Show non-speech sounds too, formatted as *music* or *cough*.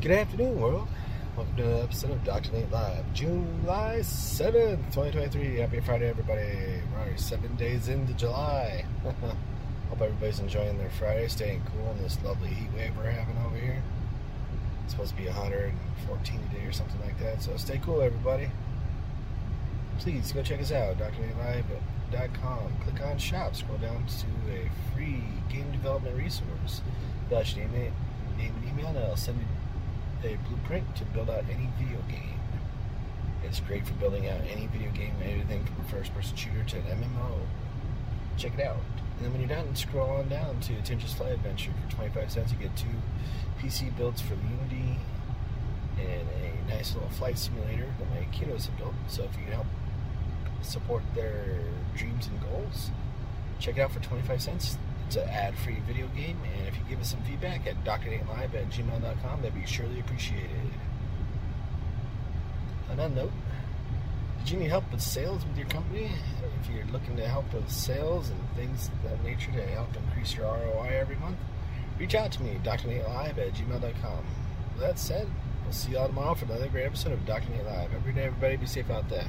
Good afternoon, world. Welcome to another episode of Dr. Nate Live, July 7th, 2023. Happy Friday, everybody. We're seven days into July. *laughs* Hope everybody's enjoying their Friday, staying cool in this lovely heat wave we're having over here. It's supposed to be 114 today or something like that, so stay cool, everybody. Please go check us out, drnatelive.com. Click on shop, scroll down to a free game development resource. Out your name, and email, and I'll send you a blueprint to build out any video game. It's great for building out any video game, anything from a first person shooter to an MMO. Check it out. And then when you're done, scroll on down to Attention's Flight Adventure. For 25 cents, you get two PC builds for Unity and a nice little flight simulator that my kiddos have built. So if you can help support their dreams and goals, check it out for 25 cents. It's an ad-free video game, and if you give us some feedback at drnatelive at gmail.com, that'd be surely appreciated. On that note, did you need help with sales with your company? If you're looking to help with sales and things of that nature to help increase your ROI every month, reach out to me, drnatelive at gmail.com. With that said, we'll see you all tomorrow for another great episode of Dr. Nate Live. Every day, everybody, be safe out there.